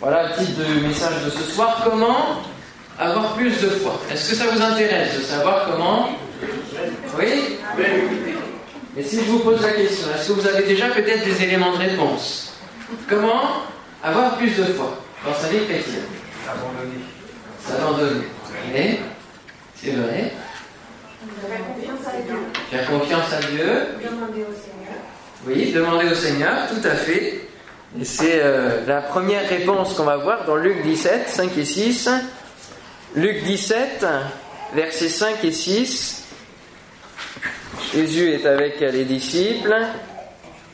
Voilà le titre du message de ce soir. Comment avoir plus de foi? Est-ce que ça vous intéresse de savoir comment? Oui? Et si je vous pose la question, est-ce que vous avez déjà peut-être des éléments de réponse? Comment avoir plus de foi? Dans sa vie chrétienne S'abandonner. S'abandonner. Oui, c'est vrai. Faire confiance à Dieu. Faire confiance à Dieu. Demander au Seigneur. Oui, demander au Seigneur, tout à fait. C'est euh, la première réponse qu'on va voir dans Luc 17, 5 et 6. Luc 17, versets 5 et 6. Jésus est avec les disciples.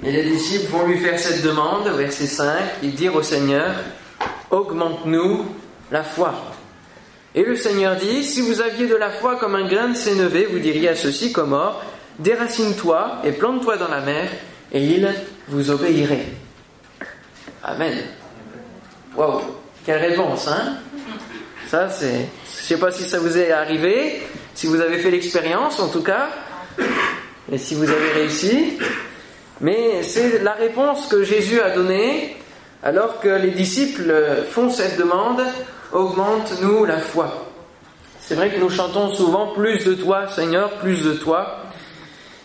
Et les disciples vont lui faire cette demande, verset 5. Ils dirent au Seigneur, augmente-nous la foi. Et le Seigneur dit, si vous aviez de la foi comme un grain de sénévé, vous diriez à ceci comme or, déracine-toi et plante-toi dans la mer, et il vous obéirait. Amen. Waouh, quelle réponse, hein? Ça, c'est. Je sais pas si ça vous est arrivé, si vous avez fait l'expérience en tout cas, et si vous avez réussi. Mais c'est la réponse que Jésus a donnée alors que les disciples font cette demande augmente-nous la foi. C'est vrai que nous chantons souvent plus de toi, Seigneur, plus de toi.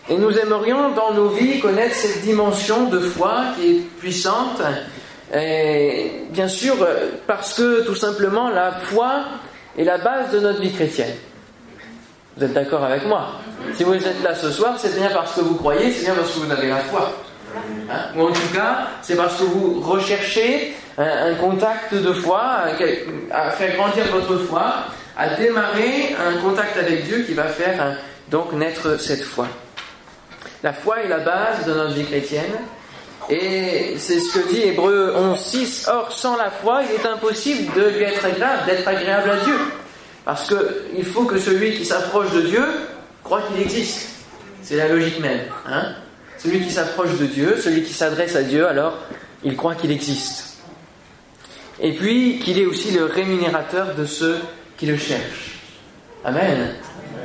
Et nous aimerions dans nos vies connaître cette dimension de foi qui est puissante. Bien sûr, parce que tout simplement la foi est la base de notre vie chrétienne. Vous êtes d'accord avec moi? Si vous êtes là ce soir, c'est bien parce que vous croyez, c'est bien parce que vous avez la foi. Hein? Ou en tout cas, c'est parce que vous recherchez un, contact de foi, à, faire grandir votre foi, à démarrer un contact avec Dieu qui va faire hein, donc naître cette foi. La foi est la base de notre vie chrétienne. Et c'est ce que dit Hébreu 11.6. Or, sans la foi, il est impossible de lui être agréable, d'être agréable à Dieu. Parce qu'il faut que celui qui s'approche de Dieu croit qu'il existe. C'est la logique même. Hein celui qui s'approche de Dieu, celui qui s'adresse à Dieu, alors il croit qu'il existe. Et puis qu'il est aussi le rémunérateur de ceux qui le cherchent. Amen.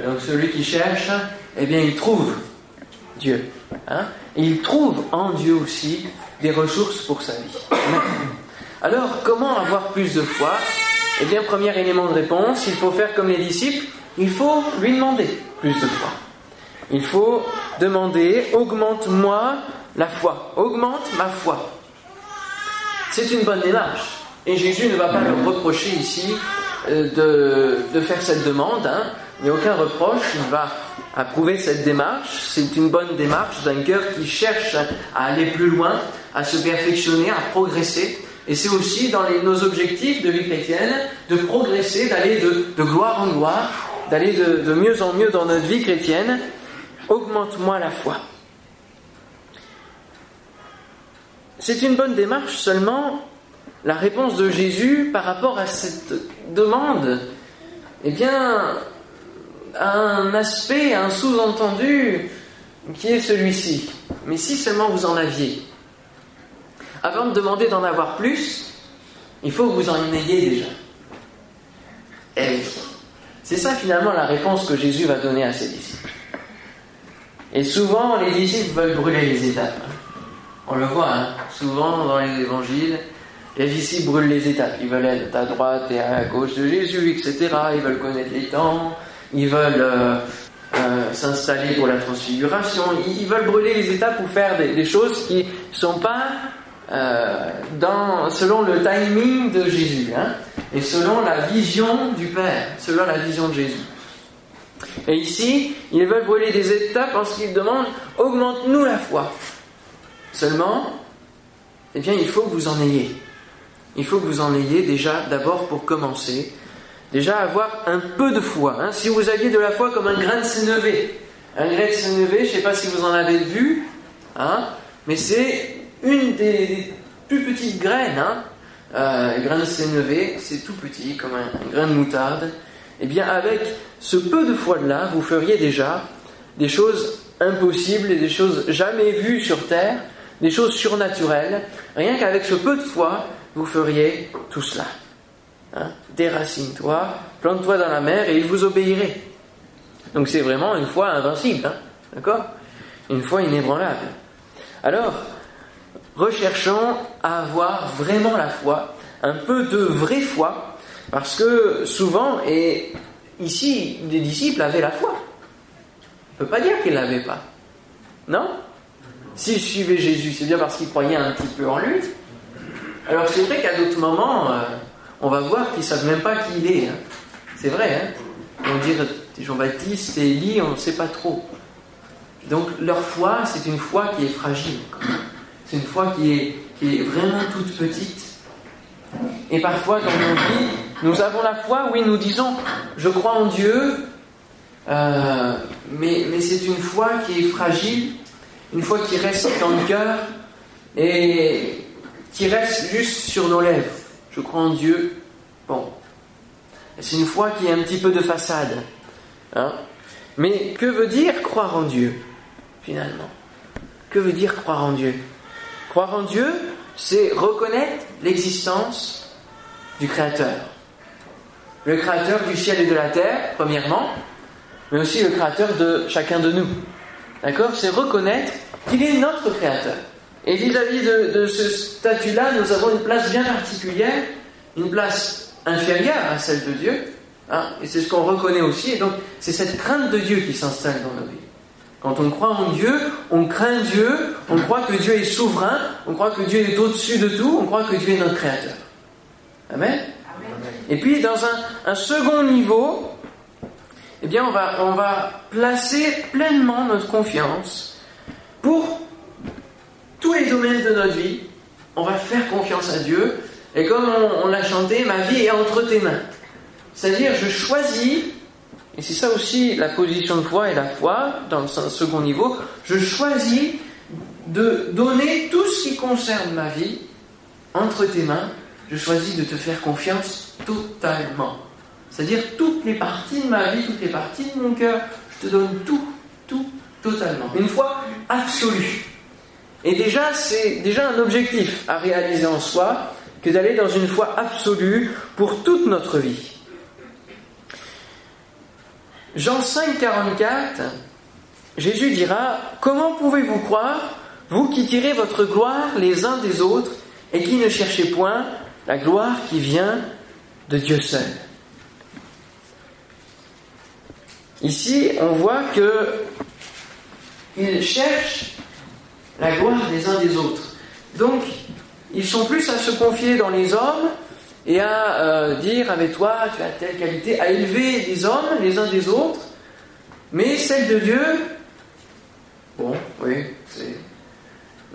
Donc celui qui cherche, eh bien il trouve Dieu. Hein Il trouve en Dieu aussi des ressources pour sa vie. Alors comment avoir plus de foi? Eh bien premier élément de réponse, il faut faire comme les disciples, il faut lui demander plus de foi. Il faut demander, augmente-moi la foi, augmente ma foi. C'est une bonne démarche. Et Jésus ne va pas leur reprocher ici de, de faire cette demande. Hein. Il n'y a aucun reproche. Il va approuver cette démarche. C'est une bonne démarche d'un cœur qui cherche à aller plus loin, à se perfectionner, à progresser. Et c'est aussi dans nos objectifs de vie chrétienne de progresser, d'aller de, gloire en gloire, d'aller de, mieux en mieux dans notre vie chrétienne augmente-moi la foi. C'est une bonne démarche seulement la réponse de Jésus par rapport à cette demande, eh bien, un aspect, un sous-entendu qui est celui-ci. Mais si seulement vous en aviez. Avant de demander d'en avoir plus, il faut que vous en ayez déjà. Eh oui. C'est ça finalement la réponse que Jésus va donner à ses disciples. Et souvent, les disciples veulent brûler les étapes. On le voit, hein souvent dans les évangiles, les disciples brûlent les étapes. Ils veulent être à droite et à gauche de Jésus, etc. Ils veulent connaître les temps. Ils veulent euh, euh, s'installer pour la transfiguration. Ils veulent brûler les étapes pour faire des, choses qui ne sont pas euh, dans, selon le timing de Jésus hein, et selon la vision du Père, selon la vision de Jésus. Et ici, ils veulent brûler des étapes parce qu'ils demandent augmente-nous la foi. Seulement, eh bien, il faut que vous en ayez. Il faut que vous en ayez déjà, d'abord pour commencer, déjà avoir un peu de foi. Hein. Si vous aviez de la foi comme un grain de sénévé, un grain de sénévé, je ne sais pas si vous en avez vu, hein, mais c'est une des, plus petites graines. Hein. Euh, grain de sénévé, c'est tout petit, comme un, un grain de moutarde. Eh bien, avec ce peu de foi-là, vous feriez déjà des choses impossibles et des choses jamais vues sur terre, des choses surnaturelles. Rien qu'avec ce peu de foi, vous feriez tout cela. Hein? Déracine-toi, plante-toi dans la mer et il vous obéirait. Donc c'est vraiment une foi invincible, hein? D'accord? Une foi inébranlable. Alors, recherchons à avoir vraiment la foi, un peu de vraie foi, parce que souvent, et ici, les disciples avaient la foi. On ne peut pas dire qu'ils ne l'avaient pas. Non? S'ils suivaient Jésus, c'est bien parce qu'ils croyaient un petit peu en lui. Alors c'est vrai qu'à d'autres moments, euh, on va voir qu'ils ne savent même pas qui il est. Hein. C'est vrai, hein On dire Jean-Baptiste Élie, on ne sait pas trop. Donc leur foi, c'est une foi qui est fragile. C'est une foi qui est, vraiment toute petite. Et parfois, dans nos vies, nous avons la foi, oui, nous disons, je crois en Dieu, euh, mais, mais c'est une foi qui est fragile, une foi qui reste dans le cœur et qui reste juste sur nos lèvres. Je crois en Dieu. Bon. C'est une foi qui est un petit peu de façade. Hein. Mais que veut dire croire en Dieu, finalement? Que veut dire croire en Dieu? Croire en Dieu, c'est reconnaître l'existence du Créateur. Le Créateur du ciel et de la terre, premièrement, mais aussi le Créateur de chacun de nous. D'accord? C'est reconnaître qu'il est notre Créateur. Et vis-à-vis de, ce statut-là, nous avons une place bien particulière, une place inférieure à celle de Dieu, hein, et c'est ce qu'on reconnaît aussi, et donc c'est cette crainte de Dieu qui s'installe dans nos vies. Quand on croit en Dieu, on craint Dieu, on croit que Dieu est souverain, on croit que Dieu est au-dessus de tout, on croit que Dieu est notre Créateur. Amen? Et puis dans un, second niveau, eh bien on va, on va placer pleinement notre confiance pour tous les domaines de notre vie, on va faire confiance à Dieu. Et comme on, l'a chanté, ma vie est entre tes mains. C'est-à-dire, je choisis, et c'est ça aussi la position de foi et la foi, dans le second niveau, je choisis de donner tout ce qui concerne ma vie entre tes mains. Je choisis de te faire confiance totalement. C'est-à-dire toutes les parties de ma vie, toutes les parties de mon cœur, je te donne tout, tout, totalement. Une foi absolue. Et déjà, c'est déjà un objectif à réaliser en soi que d'aller dans une foi absolue pour toute notre vie. Jean 5, 44, Jésus dira Comment pouvez-vous croire, vous qui tirez votre gloire les uns des autres et qui ne cherchez point la gloire qui vient de Dieu seul? Ici, on voit que il cherche la gloire des uns des autres. Donc, ils sont plus à se confier dans les hommes et à euh, dire avec toi, tu as telle qualité, à élever les hommes les uns des autres, mais celle de Dieu, bon, oui, c'est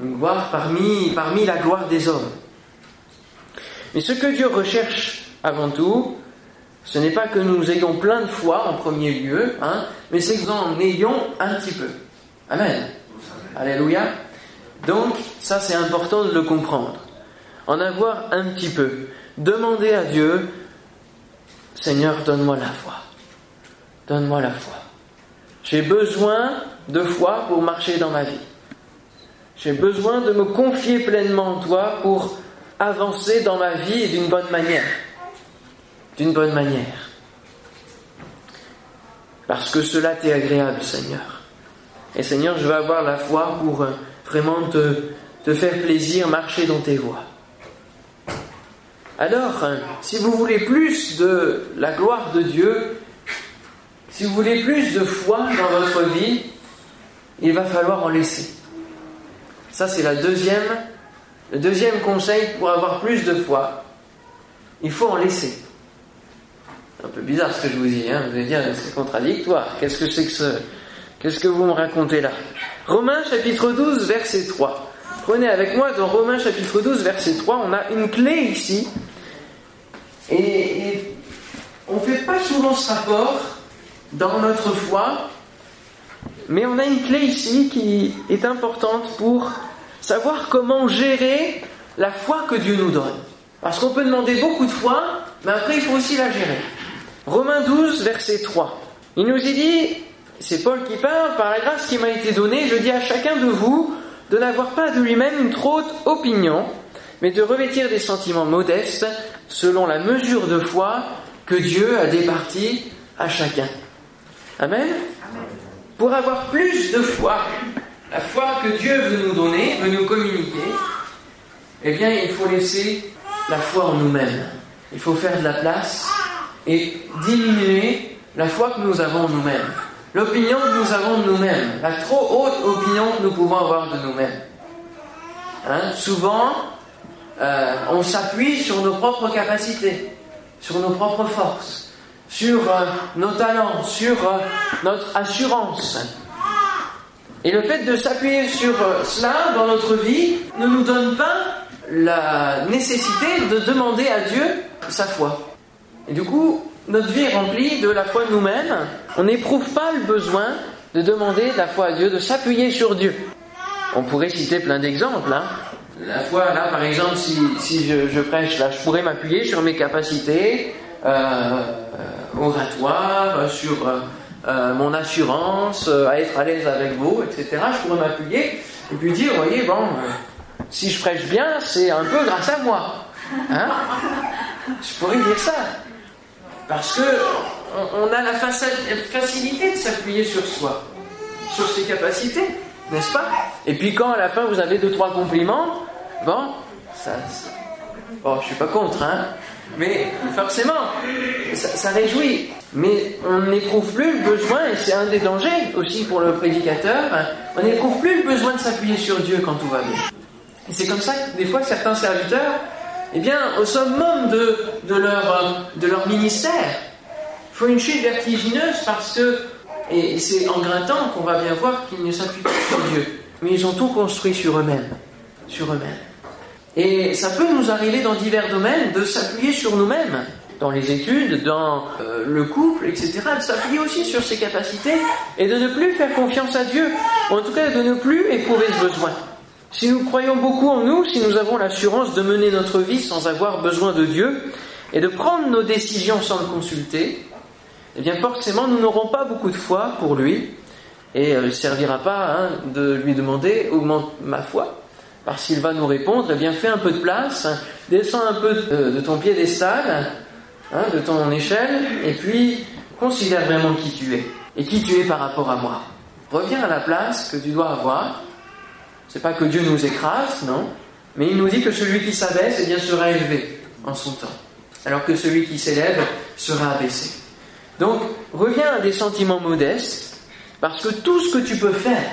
une gloire parmi, parmi la gloire des hommes. Mais ce que Dieu recherche avant tout, ce n'est pas que nous ayons plein de foi en premier lieu, hein, mais c'est que nous en ayons un petit peu. Amen. Alléluia. Donc, ça c'est important de le comprendre. En avoir un petit peu. Demander à Dieu, Seigneur, donne-moi la foi. Donne-moi la foi. J'ai besoin de foi pour marcher dans ma vie. J'ai besoin de me confier pleinement en toi pour avancer dans ma vie d'une bonne manière. D'une bonne manière. Parce que cela t'est agréable, Seigneur. Et Seigneur, je veux avoir la foi pour euh, vraiment te, faire plaisir, marcher dans tes voies. Alors, hein, si vous voulez plus de la gloire de Dieu, si vous voulez plus de foi dans votre vie, il va falloir en laisser. Ça, c'est la deuxième, le deuxième conseil pour avoir plus de foi. Il faut en laisser. C'est un peu bizarre ce que je vous dis, hein. vous allez dire c'est contradictoire. Qu'est-ce que c'est que ce, Qu'est-ce que vous me racontez là? Romains chapitre 12, verset 3. Prenez avec moi dans Romains chapitre 12, verset 3, on a une clé ici. Et, on ne fait pas souvent ce rapport dans notre foi, mais on a une clé ici qui est importante pour savoir comment gérer la foi que Dieu nous donne. Parce qu'on peut demander beaucoup de foi, mais après il faut aussi la gérer. Romains 12, verset 3. Il nous est dit, c'est Paul qui parle, par la grâce qui m'a été donnée, je dis à chacun de vous de n'avoir pas de lui-même une trop haute opinion, mais de revêtir des sentiments modestes selon la mesure de foi que Dieu a départie à chacun. Amen. Pour avoir plus de foi, la foi que Dieu veut nous donner, veut nous communiquer, eh bien, il faut laisser la foi en nous-mêmes. Il faut faire de la place et diminuer la foi que nous avons en nous-mêmes. L'opinion que nous avons de nous-mêmes, la trop haute opinion que nous pouvons avoir de nous-mêmes. Hein, souvent, euh, on s'appuie sur nos propres capacités, sur nos propres forces, sur euh, nos talents, sur euh, notre assurance. Et le fait de s'appuyer sur cela dans notre vie ne nous donne pas la nécessité de demander à Dieu sa foi. Et du coup, notre vie est remplie de la foi de nous-mêmes. On n'éprouve pas le besoin de demander la foi à Dieu, de s'appuyer sur Dieu. On pourrait citer plein d'exemples. Hein. La foi, là, par exemple, si, si je, prêche, là, je pourrais m'appuyer sur mes capacités euh, oratoires, sur euh, mon assurance, à être à l'aise avec vous, etc. Je pourrais m'appuyer et puis dire, voyez, bon, si je prêche bien, c'est un peu grâce à moi. Hein je pourrais dire ça. Parce que on a la facilité de s'appuyer sur soi, sur ses capacités, n'est-ce pas? Et puis quand à la fin vous avez deux trois compliments, bon, ça, bon, je suis pas contre, hein, mais forcément, ça, réjouit. Mais on n'éprouve plus le besoin, et c'est un des dangers aussi pour le prédicateur, on n'éprouve plus le besoin de s'appuyer sur Dieu quand tout va bien. Et c'est comme ça que des fois certains serviteurs eh bien, au summum de, de, leur, de leur ministère, font une chute vertigineuse parce que, et c'est en grattant qu'on va bien voir qu'ils ne s'appuient pas sur Dieu, mais ils ont tout construit sur eux-mêmes, sur eux-mêmes. Et ça peut nous arriver dans divers domaines de s'appuyer sur nous-mêmes, dans les études, dans euh, le couple, etc., de s'appuyer aussi sur ses capacités et de ne plus faire confiance à Dieu, ou en tout cas de ne plus éprouver ce besoin. Si nous croyons beaucoup en nous, si nous avons l'assurance de mener notre vie sans avoir besoin de Dieu et de prendre nos décisions sans le consulter, eh bien forcément nous n'aurons pas beaucoup de foi pour lui et euh, il ne servira pas hein, de lui demander augmente ma foi parce qu'il va nous répondre eh bien fais un peu de place, descends un peu de, ton piédestal, hein, de ton échelle et puis considère vraiment qui tu es et qui tu es par rapport à moi. Reviens à la place que tu dois avoir c'est pas que Dieu nous écrase, non, mais il nous dit que celui qui s'abaisse, eh bien, sera élevé en son temps, alors que celui qui s'élève sera abaissé. Donc, reviens à des sentiments modestes, parce que tout ce que tu peux faire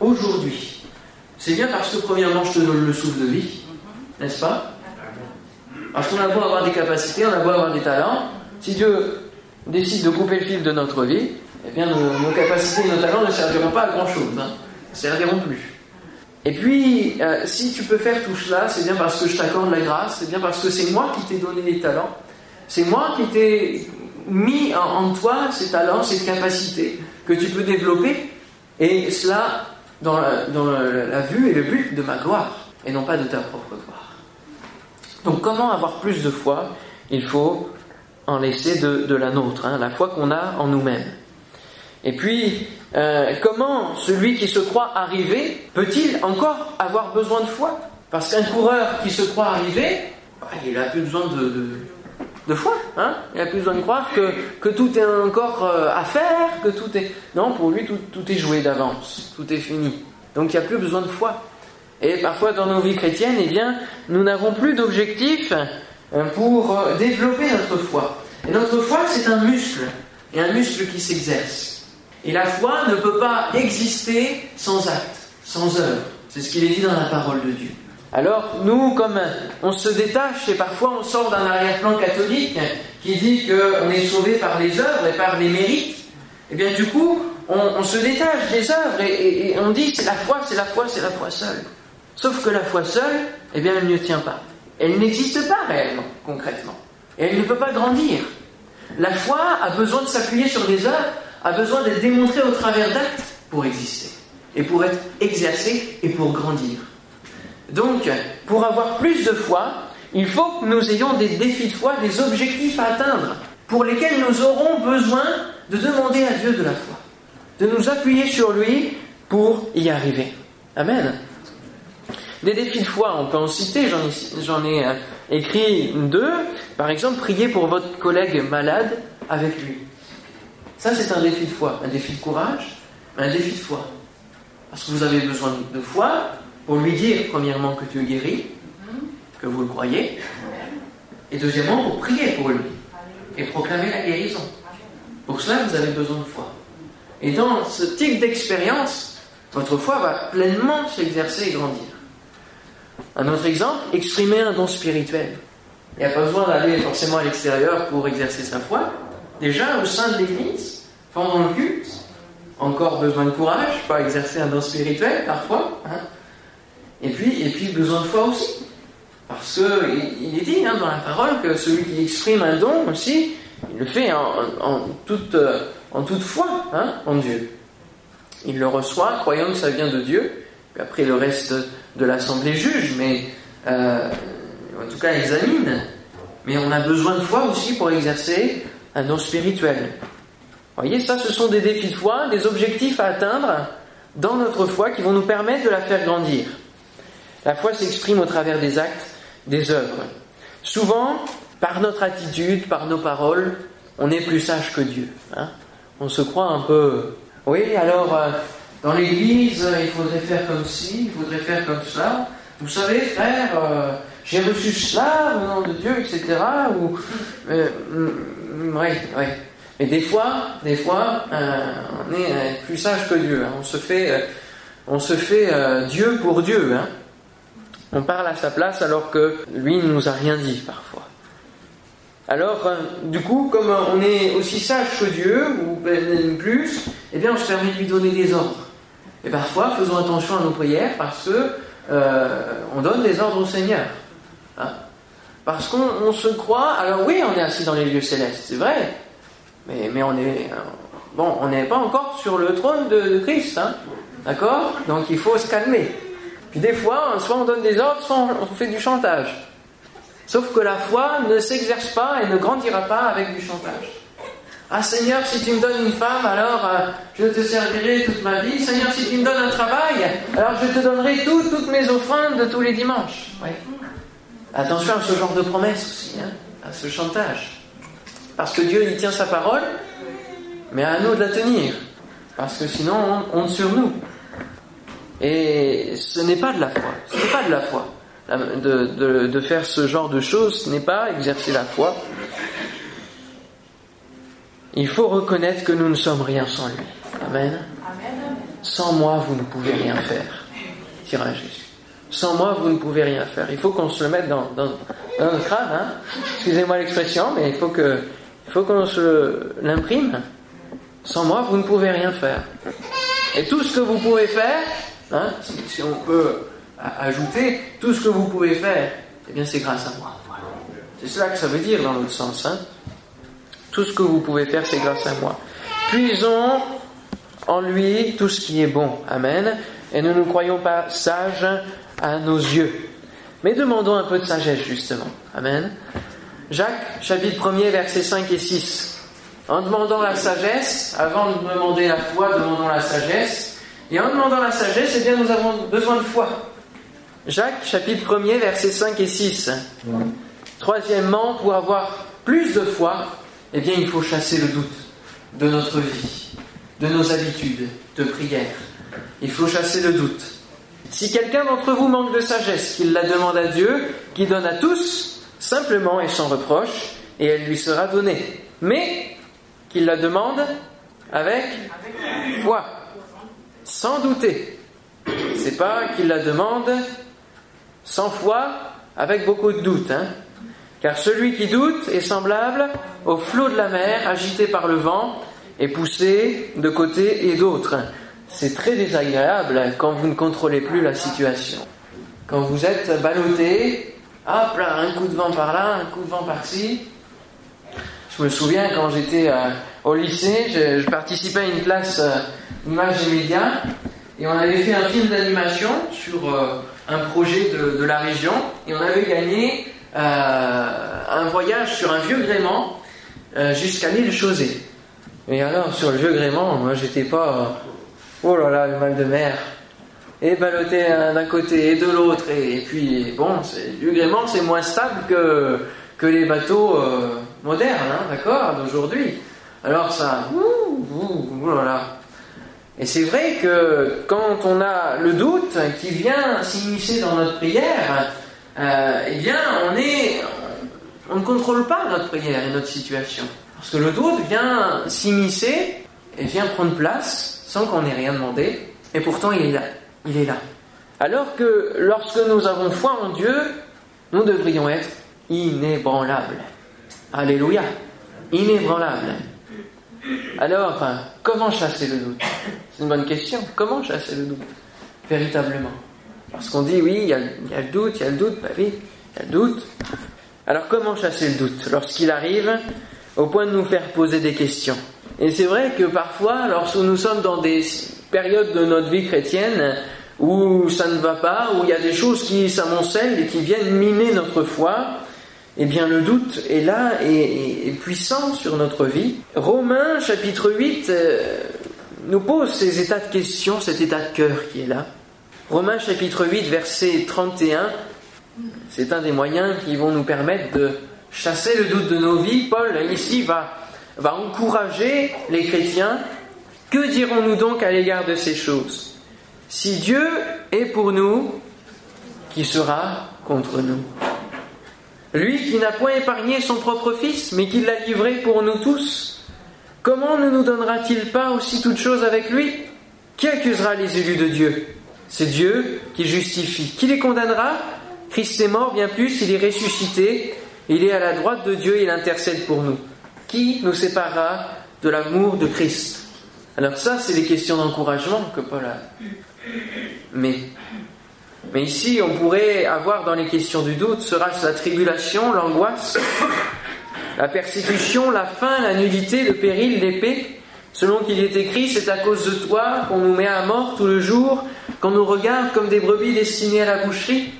aujourd'hui, c'est bien parce que premièrement, je te donne le souffle de vie, n'est-ce pas? Parce qu'on a beau avoir des capacités, on a beau avoir des talents, si Dieu décide de couper le fil de notre vie, eh bien, nos, capacités et nos talents ne serviront pas à grand-chose, hein, ne serviront plus. Et puis, euh, si tu peux faire tout cela, c'est bien parce que je t'accorde la grâce, c'est bien parce que c'est moi qui t'ai donné les talents, c'est moi qui t'ai mis en, toi ces talents, ces capacités que tu peux développer, et cela dans, la, vue et le but de ma gloire, et non pas de ta propre gloire. Donc comment avoir plus de foi Il faut en laisser de, la nôtre, hein, la foi qu'on a en nous-mêmes. Et puis, euh, comment celui qui se croit arrivé peut-il encore avoir besoin de foi? Parce qu'un coureur qui se croit arrivé, bah, il n'a plus besoin de, de, foi. Hein? Il n'a plus besoin de croire que, que tout est encore euh, à faire, que tout est... Non, pour lui, tout, tout est joué d'avance, tout est fini. Donc il n'y a plus besoin de foi. Et parfois dans nos vies chrétiennes, eh bien, nous n'avons plus d'objectif euh, pour développer notre foi. Et notre foi, c'est un muscle, et un muscle qui s'exerce. Et la foi ne peut pas exister sans acte, sans œuvre. C'est ce qu'il est dit dans la parole de Dieu. Alors, nous, comme on se détache et parfois on sort d'un arrière-plan catholique qui dit qu'on est sauvé par les œuvres et par les mérites, et eh bien du coup, on, se détache des œuvres et, on dit c'est la foi, c'est la foi, c'est la foi seule. Sauf que la foi seule, eh bien, elle ne tient pas. Elle n'existe pas réellement, concrètement. Et elle ne peut pas grandir. La foi a besoin de s'appuyer sur des œuvres a besoin d'être démontré au travers d'actes pour exister, et pour être exercé et pour grandir. Donc, pour avoir plus de foi, il faut que nous ayons des défis de foi, des objectifs à atteindre, pour lesquels nous aurons besoin de demander à Dieu de la foi, de nous appuyer sur lui pour y arriver. Amen. Des défis de foi, on peut en citer, j'en ai, euh, écrit deux. Par exemple, priez pour votre collègue malade avec lui. Ça, c'est un défi de foi, un défi de courage, un défi de foi. Parce que vous avez besoin de foi pour lui dire, premièrement, que tu es guéri, que vous le croyez, Et deuxièmement, pour prier pour lui et proclamer la guérison. Pour cela, vous avez besoin de foi. Et dans ce type d'expérience, votre foi va pleinement s'exercer et grandir. Un autre exemple, exprimer un don spirituel. Il n'y a pas besoin d'aller forcément à l'extérieur pour exercer sa foi. Déjà, au sein de l'Église, pendant le culte, encore besoin de courage, pas exercer un don spirituel parfois. Hein. Et, puis, et puis, besoin de foi aussi. Parce qu'il est dit hein, dans la parole que celui qui exprime un don aussi, il le fait en, toute, en toute foi hein, en Dieu. Il le reçoit, croyant que ça vient de Dieu. Puis après, le reste de l'assemblée juge, mais euh, en tout cas examine. Mais on a besoin de foi aussi pour exercer un don spirituel. Voyez, ça, ce sont des défis de foi, des objectifs à atteindre dans notre foi qui vont nous permettre de la faire grandir. La foi s'exprime au travers des actes, des œuvres. Souvent, par notre attitude, par nos paroles, on est plus sage que Dieu. Hein. on se croit un peu. Oui, alors, euh, dans l'église, il faudrait faire comme ci, il faudrait faire comme cela. Vous savez, frère, euh, j'ai reçu cela au nom de Dieu, etc. Ou, euh, mm, oui, oui. Et des fois, fois, on est plus sage que Dieu. Hein. On se fait, fait Dieu pour Dieu. Hein. On parle à sa place alors que lui ne nous a rien dit parfois. Alors, euh, du coup, comme on est aussi sage que Dieu, ou plus, eh bien, on se permet de lui donner des ordres. Et parfois, faisons attention à nos prières parce que euh, on donne des ordres au Seigneur. Hein. Parce qu'on se croit. Alors oui, on est assis dans les lieux célestes, c'est vrai, mais, on euh, bon, on n'est pas encore sur le trône de, Christ, hein, d'accord? Donc il faut se calmer. Puis des fois, soit on donne des ordres, soit on fait du chantage. Sauf que la foi ne s'exerce pas et ne grandira pas avec du chantage. Ah Seigneur, si tu me donnes une femme, alors euh, je te servirai toute ma vie. Seigneur, si tu me donnes un travail, alors je te donnerai toutes mes offrandes de tous les dimanches. Attention à ce genre de promesses aussi, hein, à ce chantage. Parce que Dieu, il tient sa parole, mais à nous de la tenir. Parce que sinon, on honte sur nous. Et ce n'est pas de la foi. Ce n'est pas de la foi de, faire ce genre de choses, ce n'est pas exercer la foi. Il faut reconnaître que nous ne sommes rien sans lui. Amen. Sans moi, vous ne pouvez rien faire, dira Jésus. Sans moi, vous ne pouvez rien faire. Il faut qu'on se le mette dans, dans, le crâne. Hein. Excusez-moi l'expression, mais il faut que, il qu'on se l'imprime. Sans moi, vous ne pouvez rien faire. Et tout ce que vous pouvez faire, hein, si on peut ajouter, tout ce que vous pouvez faire, eh bien c'est grâce à moi. C'est cela que ça veut dire dans l'autre sens. Hein. Tout ce que vous pouvez faire, c'est grâce à moi. Puisons en lui tout ce qui est bon. Amen. Et ne nous croyons pas sages à nos yeux. Mais demandons un peu de sagesse, justement. Amen. Jacques, chapitre 1er, versets 5 et 6. En demandant la sagesse, avant de demander la foi, demandons la sagesse. Et en demandant la sagesse, eh bien, nous avons besoin de foi. Jacques chapitre 1er versets 5 et 6. Troisièmement, pour avoir plus de foi, eh bien il faut chasser le doute de notre vie, de nos habitudes de prière. Il faut chasser le doute. Si quelqu'un d'entre vous manque de sagesse, qu'il la demande à Dieu, qui donne à tous, simplement et sans reproche, et elle lui sera donnée. Mais qu'il la demande avec foi, sans douter. C'est pas qu'il la demande sans foi, avec beaucoup de doute. Hein. Car celui qui doute est semblable au flot de la mer agité par le vent et poussé de côté et d'autre. C'est très désagréable quand vous ne contrôlez plus la situation. Quand vous êtes ballotté, hop là, un coup de vent par là, un coup de vent par-ci. Je me souviens quand j'étais euh, au lycée, je, participais à une classe euh, images et médias et on avait fait un film d'animation sur euh, un projet de, la région et on avait gagné euh, un voyage sur un vieux gréement jusqu'à l'île Chausée. Et alors, sur le vieux gréement, moi j'étais pas. Oh là là, le mal de mer. Et ballotté d'un côté et de l'autre. Et, puis, bon, vieux gréement c'est moins stable que, que les bateaux euh, modernes, hein, d'accord, d'aujourd'hui. Alors ça. Ouh, ouh, ouh là là. Et c'est vrai que quand on a le doute qui vient s'immiscer dans notre prière, euh, eh bien, on est, on ne contrôle pas notre prière et notre situation. Parce que le doute vient s'immiscer et vient prendre place sans qu'on ait rien demandé. Et pourtant, il est là. Il est là. Alors que lorsque nous avons foi en Dieu, nous devrions être inébranlables. Alléluia. Inébranlables. Alors, comment chasser le doute? C'est une bonne question. Comment chasser le doute? Véritablement. Parce qu'on dit, oui, il y, a, le doute, il y a le doute, bah oui, il y a le doute. Alors, comment chasser le doute? Lorsqu'il arrive au point de nous faire poser des questions. Et c'est vrai que parfois, lorsque nous sommes dans des périodes de notre vie chrétienne où ça ne va pas, où il y a des choses qui s'amoncellent et qui viennent miner notre foi, eh bien le doute est là et, est puissant sur notre vie. Romains chapitre 8 euh, nous pose ces états de questions, cet état de cœur qui est là. Romains chapitre 8 verset 31, c'est un des moyens qui vont nous permettre de chasser le doute de nos vies. Paul ici va, va encourager les chrétiens. Que dirons-nous donc à l'égard de ces choses? Si Dieu est pour nous, qui sera contre nous? Lui qui n'a point épargné son propre Fils, mais qui l'a livré pour nous tous, comment ne nous donnera-t-il pas aussi toute chose avec lui? Qui accusera les élus de Dieu? C'est Dieu qui justifie. Qui les condamnera? Christ est mort, bien plus, il est ressuscité, il est à la droite de Dieu, il intercède pour nous. Qui nous séparera de l'amour de Christ? Alors ça, c'est les questions d'encouragement que Paul a. Mais mais ici, on pourrait avoir dans les questions du doute, sera-ce la tribulation, l'angoisse, la persécution, la faim, la nudité, le péril, l'épée? Selon qu'il est écrit, c'est à cause de toi qu'on nous met à mort tout le jour, qu'on nous regarde comme des brebis destinées à la boucherie.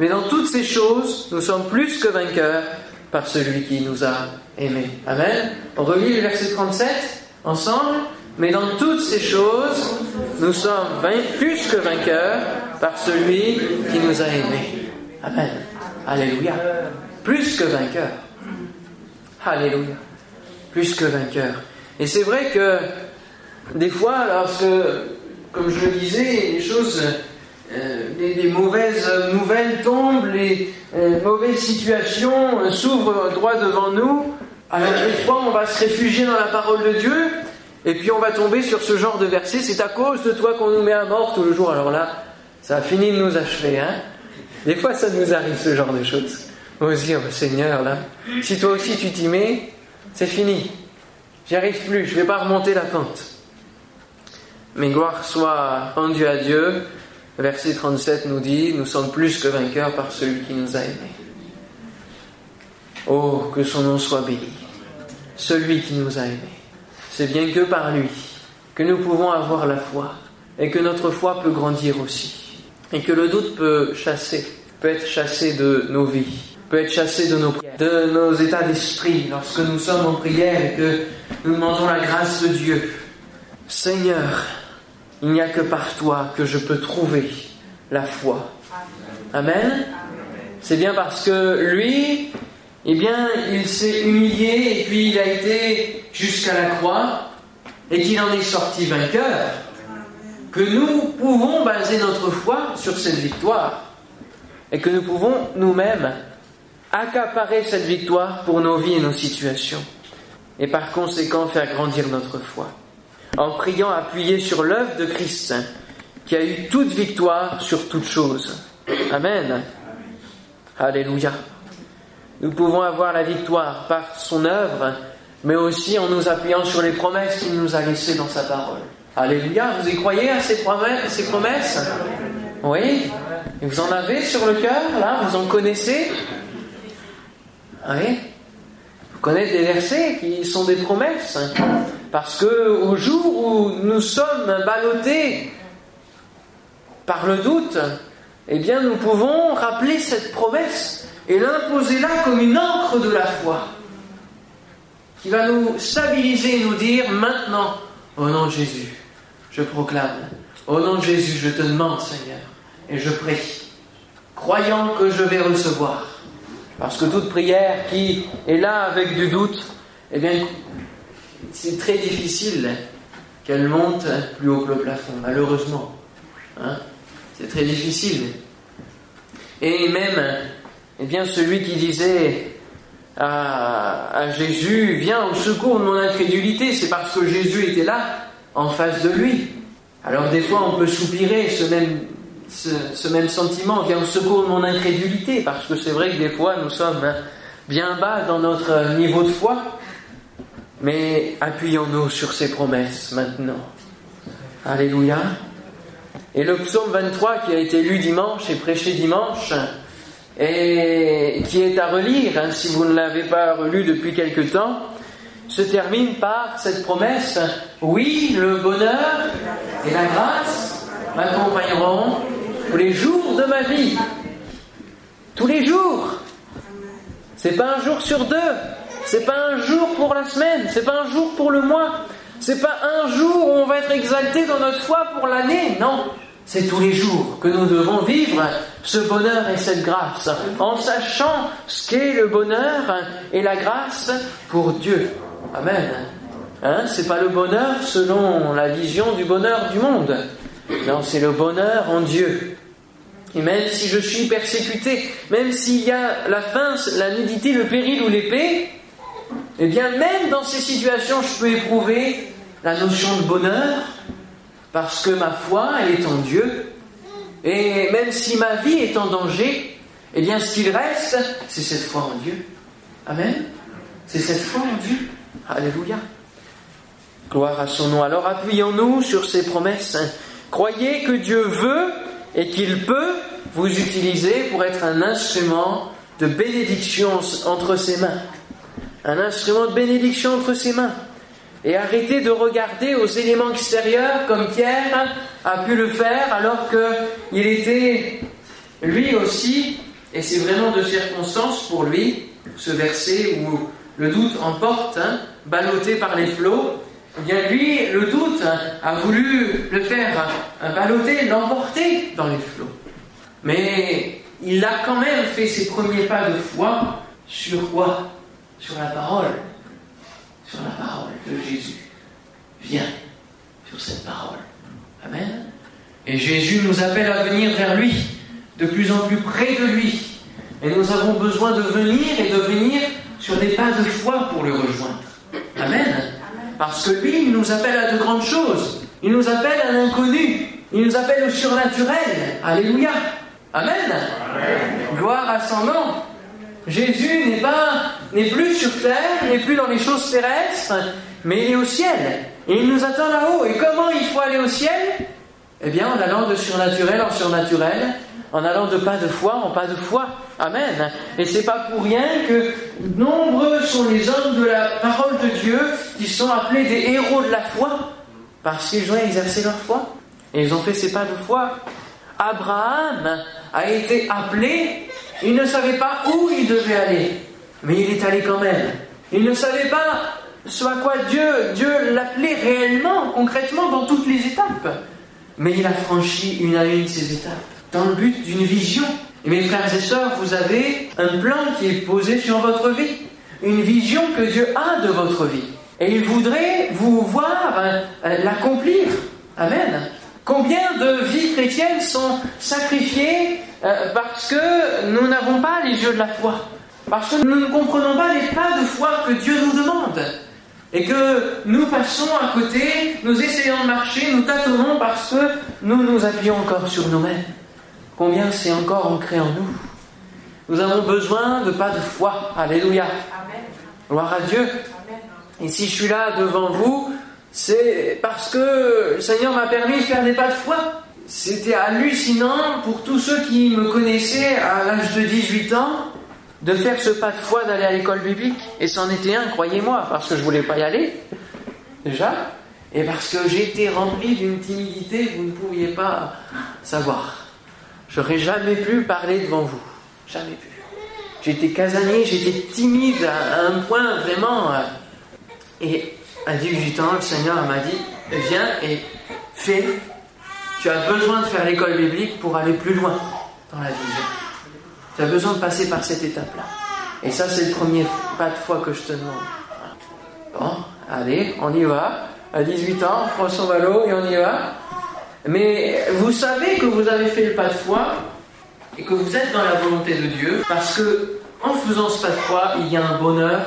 Mais dans toutes ces choses, nous sommes plus que vainqueurs par celui qui nous a aimés. Amen. On relit le verset 37 ensemble. Mais dans toutes ces choses, nous sommes plus que vainqueurs par celui qui nous a aimés. Amen. Alléluia. Plus que vainqueurs. Alléluia. Plus que vainqueurs. Et c'est vrai que des fois, lorsque, comme je le disais, les choses, euh, les, mauvaises nouvelles tombent, les euh, mauvaises situations s'ouvrent droit devant nous, alors des fois on va se réfugier dans la parole de Dieu et puis on va tomber sur ce genre de verset, c'est à cause de toi qu'on nous met à mort tout le jour. Alors là, ça a fini de nous achever, hein Des fois, ça nous arrive ce genre de choses. On va dire, Seigneur, là, si toi aussi tu t'y mets, c'est fini. J'y arrive plus, je ne vais pas remonter la pente. Mais gloire soit rendue à Dieu. Verset 37 nous dit, nous sommes plus que vainqueurs par celui qui nous a aimés. Oh, que son nom soit béni. Celui qui nous a aimés c'est bien que par lui que nous pouvons avoir la foi et que notre foi peut grandir aussi. Et que le doute peut chasser, peut être chassé de nos vies, peut être chassé de nos prières, de nos états d'esprit lorsque nous sommes en prière et que nous demandons la grâce de Dieu. Seigneur, il n'y a que par toi que je peux trouver la foi. Amen. C'est bien parce que lui, eh bien, il s'est humilié et puis il a été jusqu'à la croix et qu'il en est sorti vainqueur, que nous pouvons baser notre foi sur cette victoire et que nous pouvons nous-mêmes accaparer cette victoire pour nos vies et nos situations et par conséquent faire grandir notre foi en priant appuyé sur l'œuvre de Christ qui a eu toute victoire sur toute chose. Amen. Alléluia. Nous pouvons avoir la victoire par son œuvre, mais aussi en nous appuyant sur les promesses qu'il nous a laissées dans sa parole. Alléluia, vous y croyez à ces promesses, Oui vous en avez sur le cœur, là? Vous en connaissez? Oui Vous connaissez des versets qui sont des promesses. Parce que au jour où nous sommes ballottés par le doute, eh bien nous pouvons rappeler cette promesse et l'imposer là comme une encre de la foi qui va nous stabiliser et nous dire maintenant, au nom de Jésus, je proclame, au nom de Jésus, je te demande, Seigneur, et je prie, croyant que je vais recevoir. Parce que toute prière qui est là avec du doute, eh bien, c'est très difficile qu'elle monte plus haut que le plafond, malheureusement. Hein? c'est très difficile. Et même eh bien, celui qui disait à, à Jésus, viens au secours de mon incrédulité, c'est parce que Jésus était là, en face de lui. Alors des fois, on peut soupirer ce même, ce, ce même sentiment, viens au secours de mon incrédulité, parce que c'est vrai que des fois, nous sommes bien bas dans notre niveau de foi, mais appuyons-nous sur ces promesses maintenant. Alléluia. Et le psaume 23 qui a été lu dimanche et prêché dimanche, et qui est à relire, hein, si vous ne l'avez pas relu depuis quelque temps, se termine par cette promesse, oui, le bonheur et la grâce m'accompagneront tous les jours de ma vie. Tous les jours. C'est pas un jour sur deux. C'est pas un jour pour la semaine. C'est pas un jour pour le mois. C'est pas un jour où on va être exalté dans notre foi pour l'année. Non. C'est tous les jours que nous devons vivre ce bonheur et cette grâce en sachant ce qu'est le bonheur et la grâce pour Dieu. Amen. Hein, c'est pas le bonheur selon la vision du bonheur du monde. Non, c'est le bonheur en Dieu. Et même si je suis persécuté, même s'il y a la faim, la nudité, le péril ou l'épée, eh bien même dans ces situations, je peux éprouver la notion de bonheur parce que ma foi, elle est en Dieu. Et même si ma vie est en danger, eh bien ce qu'il reste, c'est cette foi en Dieu. Amen. C'est cette foi en Dieu. Alléluia. Gloire à son nom. Alors appuyons-nous sur ces promesses. Croyez que Dieu veut et qu'il peut vous utiliser pour être un instrument de bénédiction entre ses mains. Un instrument de bénédiction entre ses mains. Et arrêtez de regarder aux éléments extérieurs comme Pierre a pu le faire alors qu'il était lui aussi, et c'est vraiment de circonstance pour lui, ce verset où le doute emporte, hein, ballotté par les flots, eh bien lui, le doute a voulu le faire balloter, l'emporter dans les flots. Mais il a quand même fait ses premiers pas de foi sur quoi? Sur la parole. Sur la parole de Jésus. Viens sur cette parole. Amen. Et Jésus nous appelle à venir vers lui, de plus en plus près de lui. Et nous avons besoin de venir et de venir sur des pas de foi pour le rejoindre. Amen. Parce que lui, il nous appelle à de grandes choses. Il nous appelle à l'inconnu. Il nous appelle au surnaturel. Alléluia. Amen. Gloire à son nom. Jésus n'est pas, n'est plus sur terre, n'est plus dans les choses terrestres, mais il est au ciel. Et il nous attend là-haut. Et comment il faut aller au ciel? Eh bien, en allant de surnaturel en surnaturel, en allant de pas de foi en pas de foi. Amen. Et c'est pas pour rien que nombreux sont les hommes de la parole de Dieu qui sont appelés des héros de la foi, parce qu'ils ont exercé leur foi. Et ils ont fait ces pas de foi. Abraham a été appelé, il ne savait pas où il devait aller, mais il est allé quand même. Il ne savait pas ce à quoi Dieu, Dieu l'appelait réellement, concrètement, dans toutes les étapes. Mais il a franchi une à une ces étapes, dans le but d'une vision. Et mes frères et sœurs, vous avez un plan qui est posé sur votre vie, une vision que Dieu a de votre vie. Et il voudrait vous voir euh, l'accomplir. Amen. Combien de vies chrétiennes sont sacrifiées euh, parce que nous n'avons pas les yeux de la foi? Parce que nous ne comprenons pas les pas de foi que Dieu nous demande et que nous passons à côté, nous essayons de marcher, nous tâtonnons parce que nous nous appuyons encore sur nous-mêmes. Combien c'est encore ancré en nous? Nous avons besoin de pas de foi. Alléluia. Gloire à Dieu. Et si je suis là devant vous, c'est parce que le Seigneur m'a permis de faire des pas de foi. C'était hallucinant pour tous ceux qui me connaissaient à l'âge de 18 ans de faire ce pas de foi d'aller à l'école biblique. Et c'en était un, croyez-moi, parce que je voulais pas y aller, déjà, et parce que j'étais rempli d'une timidité vous ne pouviez pas savoir. J'aurais jamais pu parler devant vous. Jamais pu. J'étais casanier, j'étais timide à un point vraiment. Euh, et à 18 ans, le Seigneur m'a dit Viens et fais. Tu as besoin de faire l'école biblique pour aller plus loin dans la vision. Tu as besoin de passer par cette étape-là. Et ça, c'est le premier pas de foi que je te demande. Bon, allez, on y va. À 18 ans, on prend son ballot et on y va. Mais vous savez que vous avez fait le pas de foi et que vous êtes dans la volonté de Dieu parce que en faisant ce pas de foi, il y a un bonheur,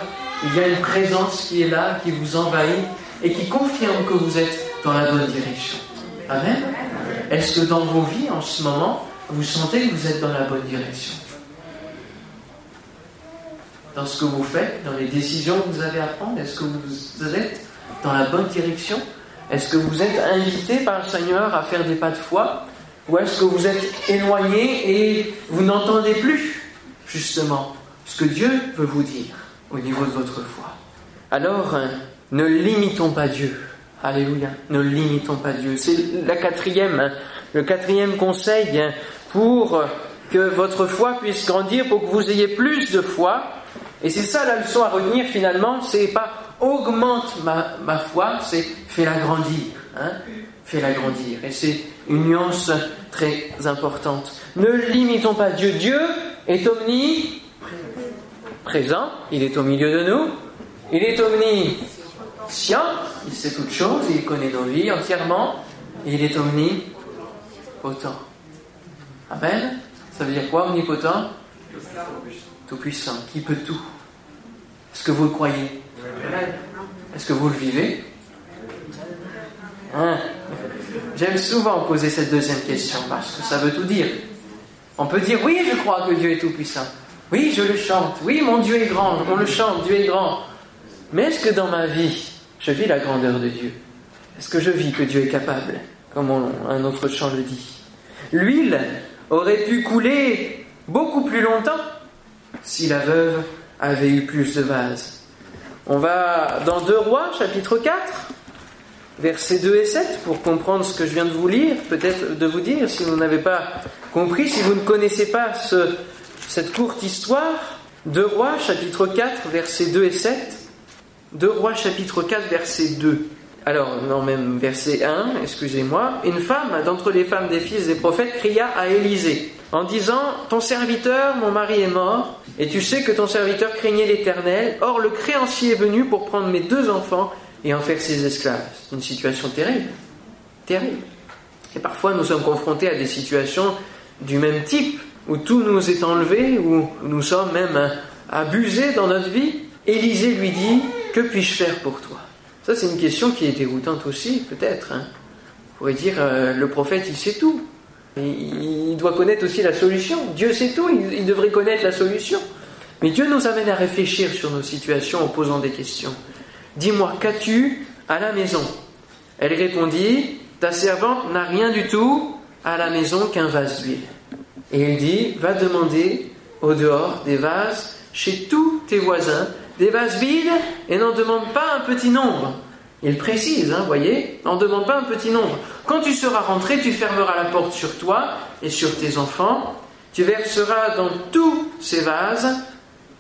il y a une présence qui est là, qui vous envahit et qui confirme que vous êtes dans la bonne direction. Amen. Est-ce que dans vos vies en ce moment, vous sentez que vous êtes dans la bonne direction? Dans ce que vous faites, dans les décisions que vous avez à prendre, est-ce que vous êtes dans la bonne direction? Est-ce que vous êtes invité par le Seigneur à faire des pas de foi? Ou est-ce que vous êtes éloigné et vous n'entendez plus justement ce que Dieu veut vous dire? Au niveau de votre foi Alors, hein, ne limitons pas Dieu. Alléluia. Ne limitons pas Dieu. C'est la quatrième, hein, le quatrième conseil hein, pour que votre foi puisse grandir, pour que vous ayez plus de foi. Et c'est ça la leçon à retenir finalement, c'est pas augmente ma, ma foi, c'est fais-la grandir. Hein, fais-la grandir. Et c'est une nuance très importante. Ne limitons pas Dieu. Dieu est omni présent, il est au milieu de nous, il est omniscient, il sait toutes choses, il connaît nos vies entièrement, et il est omnipotent. Amen Ça veut dire quoi, omnipotent? Tout-puissant, qui peut tout. Est-ce que vous le croyez? Est-ce que vous le vivez? Hein? J'aime souvent poser cette deuxième question parce que ça veut tout dire. On peut dire oui, je crois que Dieu est tout-puissant. Oui, je le chante. Oui, mon Dieu est grand. On le chante, Dieu est grand. Mais est-ce que dans ma vie, je vis la grandeur de Dieu? Est-ce que je vis que Dieu est capable Comme un autre chant le dit? L'huile aurait pu couler beaucoup plus longtemps si la veuve avait eu plus de vases. On va dans 2 Rois, chapitre 4, versets 2 et 7, pour comprendre ce que je viens de vous lire, peut-être de vous dire, si vous n'avez pas compris, si vous ne connaissez pas ce, cette courte histoire, 2 Rois, chapitre 4, versets 2 et 7. 2 Rois, chapitre 4, verset 2. Alors, non, même verset 1, excusez-moi. Une femme d'entre les femmes des fils des prophètes cria à Élisée en disant Ton serviteur, mon mari est mort, et tu sais que ton serviteur craignait l'Éternel. Or, le créancier est venu pour prendre mes deux enfants et en faire ses esclaves. C'est une situation terrible. Terrible. Et parfois, nous sommes confrontés à des situations du même type où tout nous est enlevé, où nous sommes même abusés dans notre vie, Élisée lui dit Que puis-je faire pour toi? Ça, c'est une question qui est déroutante aussi, peut-être. Hein. On pourrait dire euh, Le prophète, il sait tout. il doit connaître aussi la solution. Dieu sait tout, il, devrait connaître la solution. Mais Dieu nous amène à réfléchir sur nos situations en posant des questions. Dis-moi, qu'as-tu à la maison? Elle répondit Ta servante n'a rien du tout à la maison qu'un vase d'huile. Et il dit, va demander au dehors des vases chez tous tes voisins, des vases vides, et n'en demande pas un petit nombre. Il précise, hein, voyez, n'en demande pas un petit nombre. Quand tu seras rentré, tu fermeras la porte sur toi et sur tes enfants, tu verseras dans tous ces vases,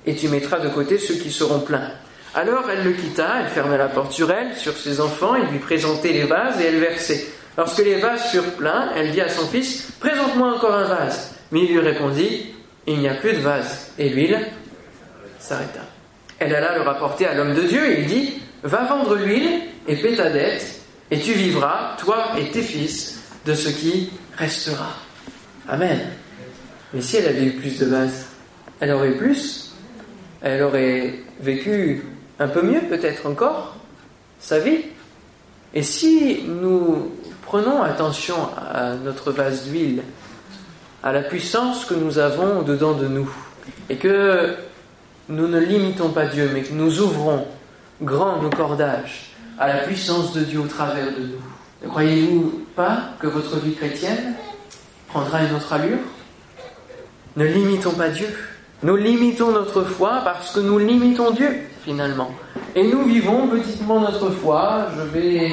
et tu mettras de côté ceux qui seront pleins. Alors elle le quitta, elle fermait la porte sur elle, sur ses enfants, il lui présentait les vases et elle versait. Lorsque les vases furent pleins, elle dit à son fils, Présente-moi encore un vase. Mais il lui répondit, Il n'y a plus de vase. Et l'huile s'arrêta. Elle alla le rapporter à l'homme de Dieu et il dit, Va vendre l'huile et paie ta dette, et tu vivras, toi et tes fils, de ce qui restera. Amen. Mais si elle avait eu plus de vase, elle aurait eu plus, elle aurait vécu un peu mieux peut-être encore sa vie. Et si nous prenons attention à notre vase d'huile, à la puissance que nous avons dedans de nous. Et que nous ne limitons pas Dieu, mais que nous ouvrons grand nos cordages à la puissance de Dieu au travers de nous. Ne croyez-vous pas que votre vie chrétienne prendra une autre allure? Ne limitons pas Dieu. Nous limitons notre foi parce que nous limitons Dieu, finalement. Et nous vivons petitement notre foi. Je vais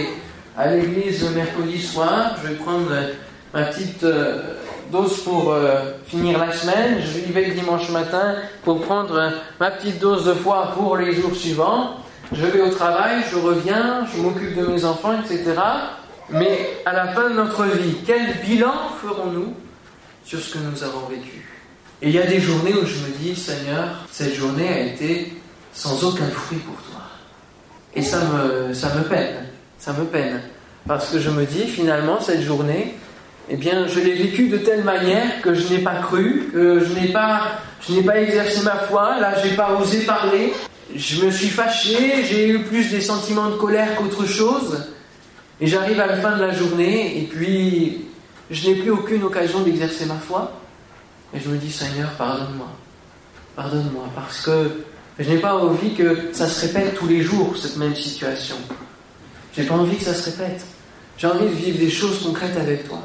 à l'église mercredi soir, je vais prendre ma petite euh, dose pour euh, finir la semaine, je y vais le dimanche matin pour prendre euh, ma petite dose de foi pour les jours suivants. Je vais au travail, je reviens, je m'occupe de mes enfants, etc. Mais à la fin de notre vie, quel bilan ferons-nous sur ce que nous avons vécu? Et il y a des journées où je me dis, Seigneur, cette journée a été sans aucun fruit pour toi. Et ça me, ça me peine, ça me peine. Parce que je me dis, finalement, cette journée, eh bien, je l'ai vécu de telle manière que je n'ai pas cru, que je n'ai pas, je n'ai pas exercé ma foi. Là, j'ai pas osé parler. Je me suis fâché. J'ai eu plus des sentiments de colère qu'autre chose. Et j'arrive à la fin de la journée et puis je n'ai plus aucune occasion d'exercer ma foi. Et je me dis, Seigneur, pardonne-moi. Pardonne-moi parce que je n'ai pas envie que ça se répète tous les jours, cette même situation. J'ai pas envie que ça se répète. J'ai envie de vivre des choses concrètes avec toi,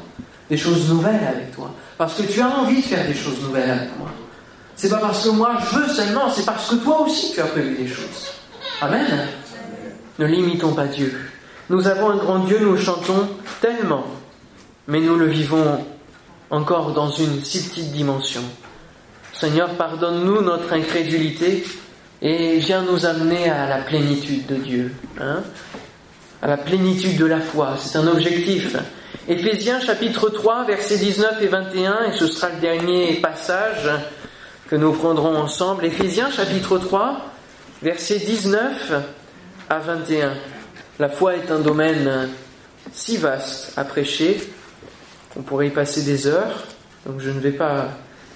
des choses nouvelles avec toi. Parce que tu as envie de faire des choses nouvelles avec moi. C'est pas parce que moi je veux seulement, c'est parce que toi aussi tu as prévu des choses. Amen. Ne limitons pas Dieu. Nous avons un grand Dieu, nous le chantons tellement, mais nous le vivons encore dans une si petite dimension. Seigneur, pardonne-nous notre incrédulité et viens nous amener à la plénitude de Dieu, hein, à la plénitude de la foi. C'est un objectif. Éphésiens chapitre 3, versets 19 et 21, et ce sera le dernier passage que nous prendrons ensemble. Éphésiens chapitre 3, versets 19 à 21. La foi est un domaine si vaste à prêcher, on pourrait y passer des heures, donc je ne vais pas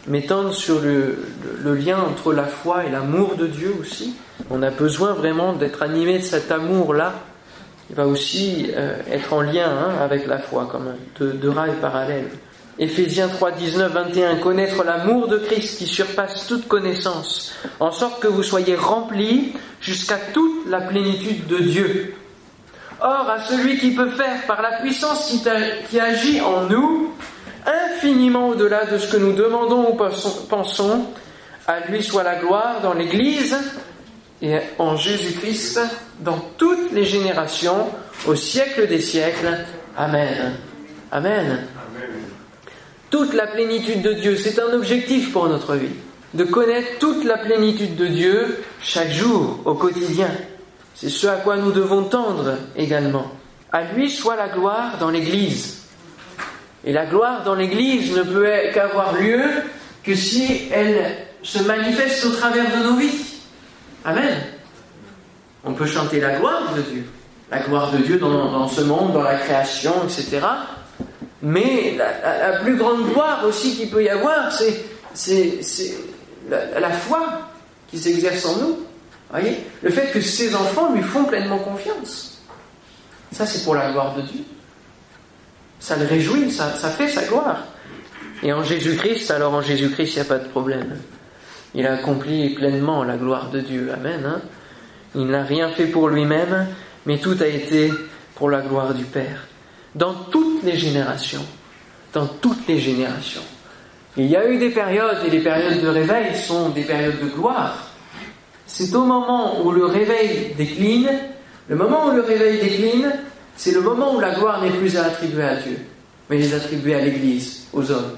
m'étendre sur le, lien entre la foi et l'amour de Dieu aussi. On a besoin vraiment d'être animé de cet amour-là. Il va aussi euh, être en lien hein, avec la foi, comme deux, rails parallèles. Éphésiens 3, 19, 21, connaître l'amour de Christ qui surpasse toute connaissance, en sorte que vous soyez remplis jusqu'à toute la plénitude de Dieu. Or, à celui qui peut faire par la puissance qui, qui agit en nous, infiniment au-delà de ce que nous demandons ou pensons, à lui soit la gloire dans l'Église et en Jésus-Christ dans toutes les générations, au siècle des siècles. Amen. Amen. Toute la plénitude de Dieu, c'est un objectif pour notre vie, de connaître toute la plénitude de Dieu chaque jour, au quotidien. C'est ce à quoi nous devons tendre également. À lui soit la gloire dans l'Église. Et la gloire dans l'Église ne peut qu'avoir lieu que si elle se manifeste au travers de nos vies. Amen. On peut chanter la gloire de Dieu, la gloire de Dieu dans, ce monde, dans la création, etc. Mais la, plus grande gloire aussi qu'il peut y avoir, c'est la, foi qui s'exerce en nous. Voyez? Le fait que ses enfants lui font pleinement confiance. Ça, c'est pour la gloire de Dieu. Ça le réjouit, ça fait sa gloire. Et en Jésus-Christ, alors en Jésus-Christ, il n'y a pas de problème. Il a accompli pleinement la gloire de Dieu. Amen. Hein. il n'a rien fait pour lui-même, mais tout a été pour la gloire du Père dans toutes les générations. Dans toutes les générations. Il y a eu des périodes, et les périodes de réveil sont des périodes de gloire. C'est au moment où le réveil décline, le moment où le réveil décline, c'est le moment où la gloire n'est plus à attribuer à Dieu, mais est attribuée à l'Église, aux hommes.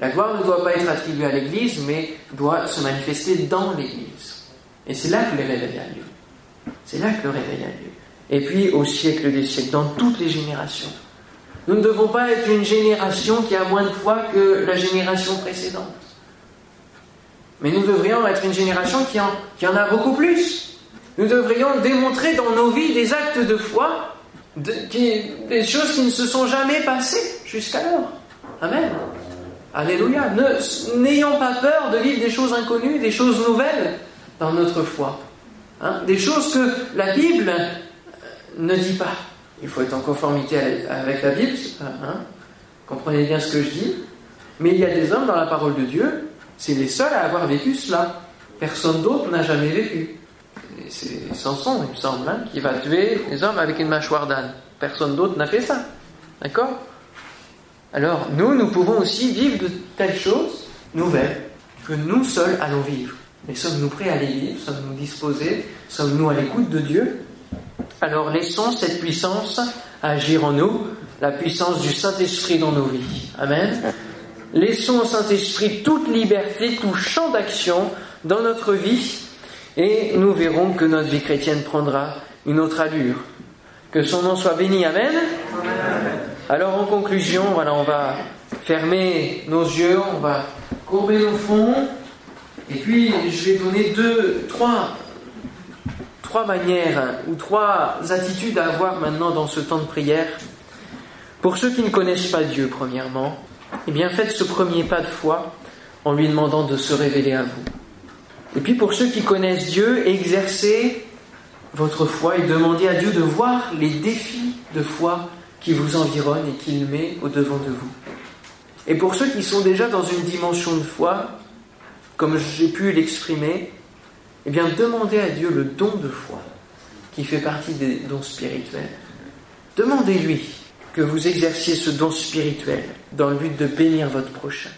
La gloire ne doit pas être attribuée à l'Église, mais doit se manifester dans l'Église. Et c'est là que le réveil a lieu. C'est là que le réveil a lieu et puis au siècle des siècles, dans toutes les générations. Nous ne devons pas être une génération qui a moins de foi que la génération précédente. Mais nous devrions être une génération qui en, a beaucoup plus. Nous devrions démontrer dans nos vies des actes de foi, des choses qui ne se sont jamais passées jusqu'alors. Amen. Alléluia. N'ayons pas peur de vivre des choses inconnues, des choses nouvelles dans notre foi. Hein. des choses que la Bible ne dit pas. Il faut être en conformité avec la Bible, hein comprenez bien ce que je dis. Mais il y a des hommes dans la parole de Dieu, c'est les seuls à avoir vécu cela. Personne d'autre n'a jamais vécu. C'est Samson, il me semble, hein, qui va tuer les hommes avec une mâchoire d'âne. Personne d'autre n'a fait ça. D'accord? Alors, nous, nous pouvons aussi vivre de telles choses nouvelles que nous seuls allons vivre. Mais sommes-nous prêts à les vivre? Sommes-nous disposés? Sommes-nous à l'écoute de Dieu? Alors laissons cette puissance agir en nous, la puissance du Saint-Esprit dans nos vies. Amen. Laissons au Saint-Esprit toute liberté, tout champ d'action dans notre vie et nous verrons que notre vie chrétienne prendra une autre allure. Que son nom soit béni. Amen. Alors en conclusion, voilà, on va fermer nos yeux, on va courber nos fronts et puis je vais donner deux, trois trois manières ou trois attitudes à avoir maintenant dans ce temps de prière Pour ceux qui ne connaissent pas Dieu, premièrement, eh bien faites ce premier pas de foi en lui demandant de se révéler à vous. Et puis pour ceux qui connaissent Dieu, exercez votre foi et demandez à Dieu de voir les défis de foi qui vous environnent et qu'il met au-devant de vous. Et pour ceux qui sont déjà dans une dimension de foi, comme j'ai pu l'exprimer, eh bien demandez à Dieu le don de foi qui fait partie des dons spirituels. Demandez-lui que vous exerciez ce don spirituel dans le but de bénir votre prochain.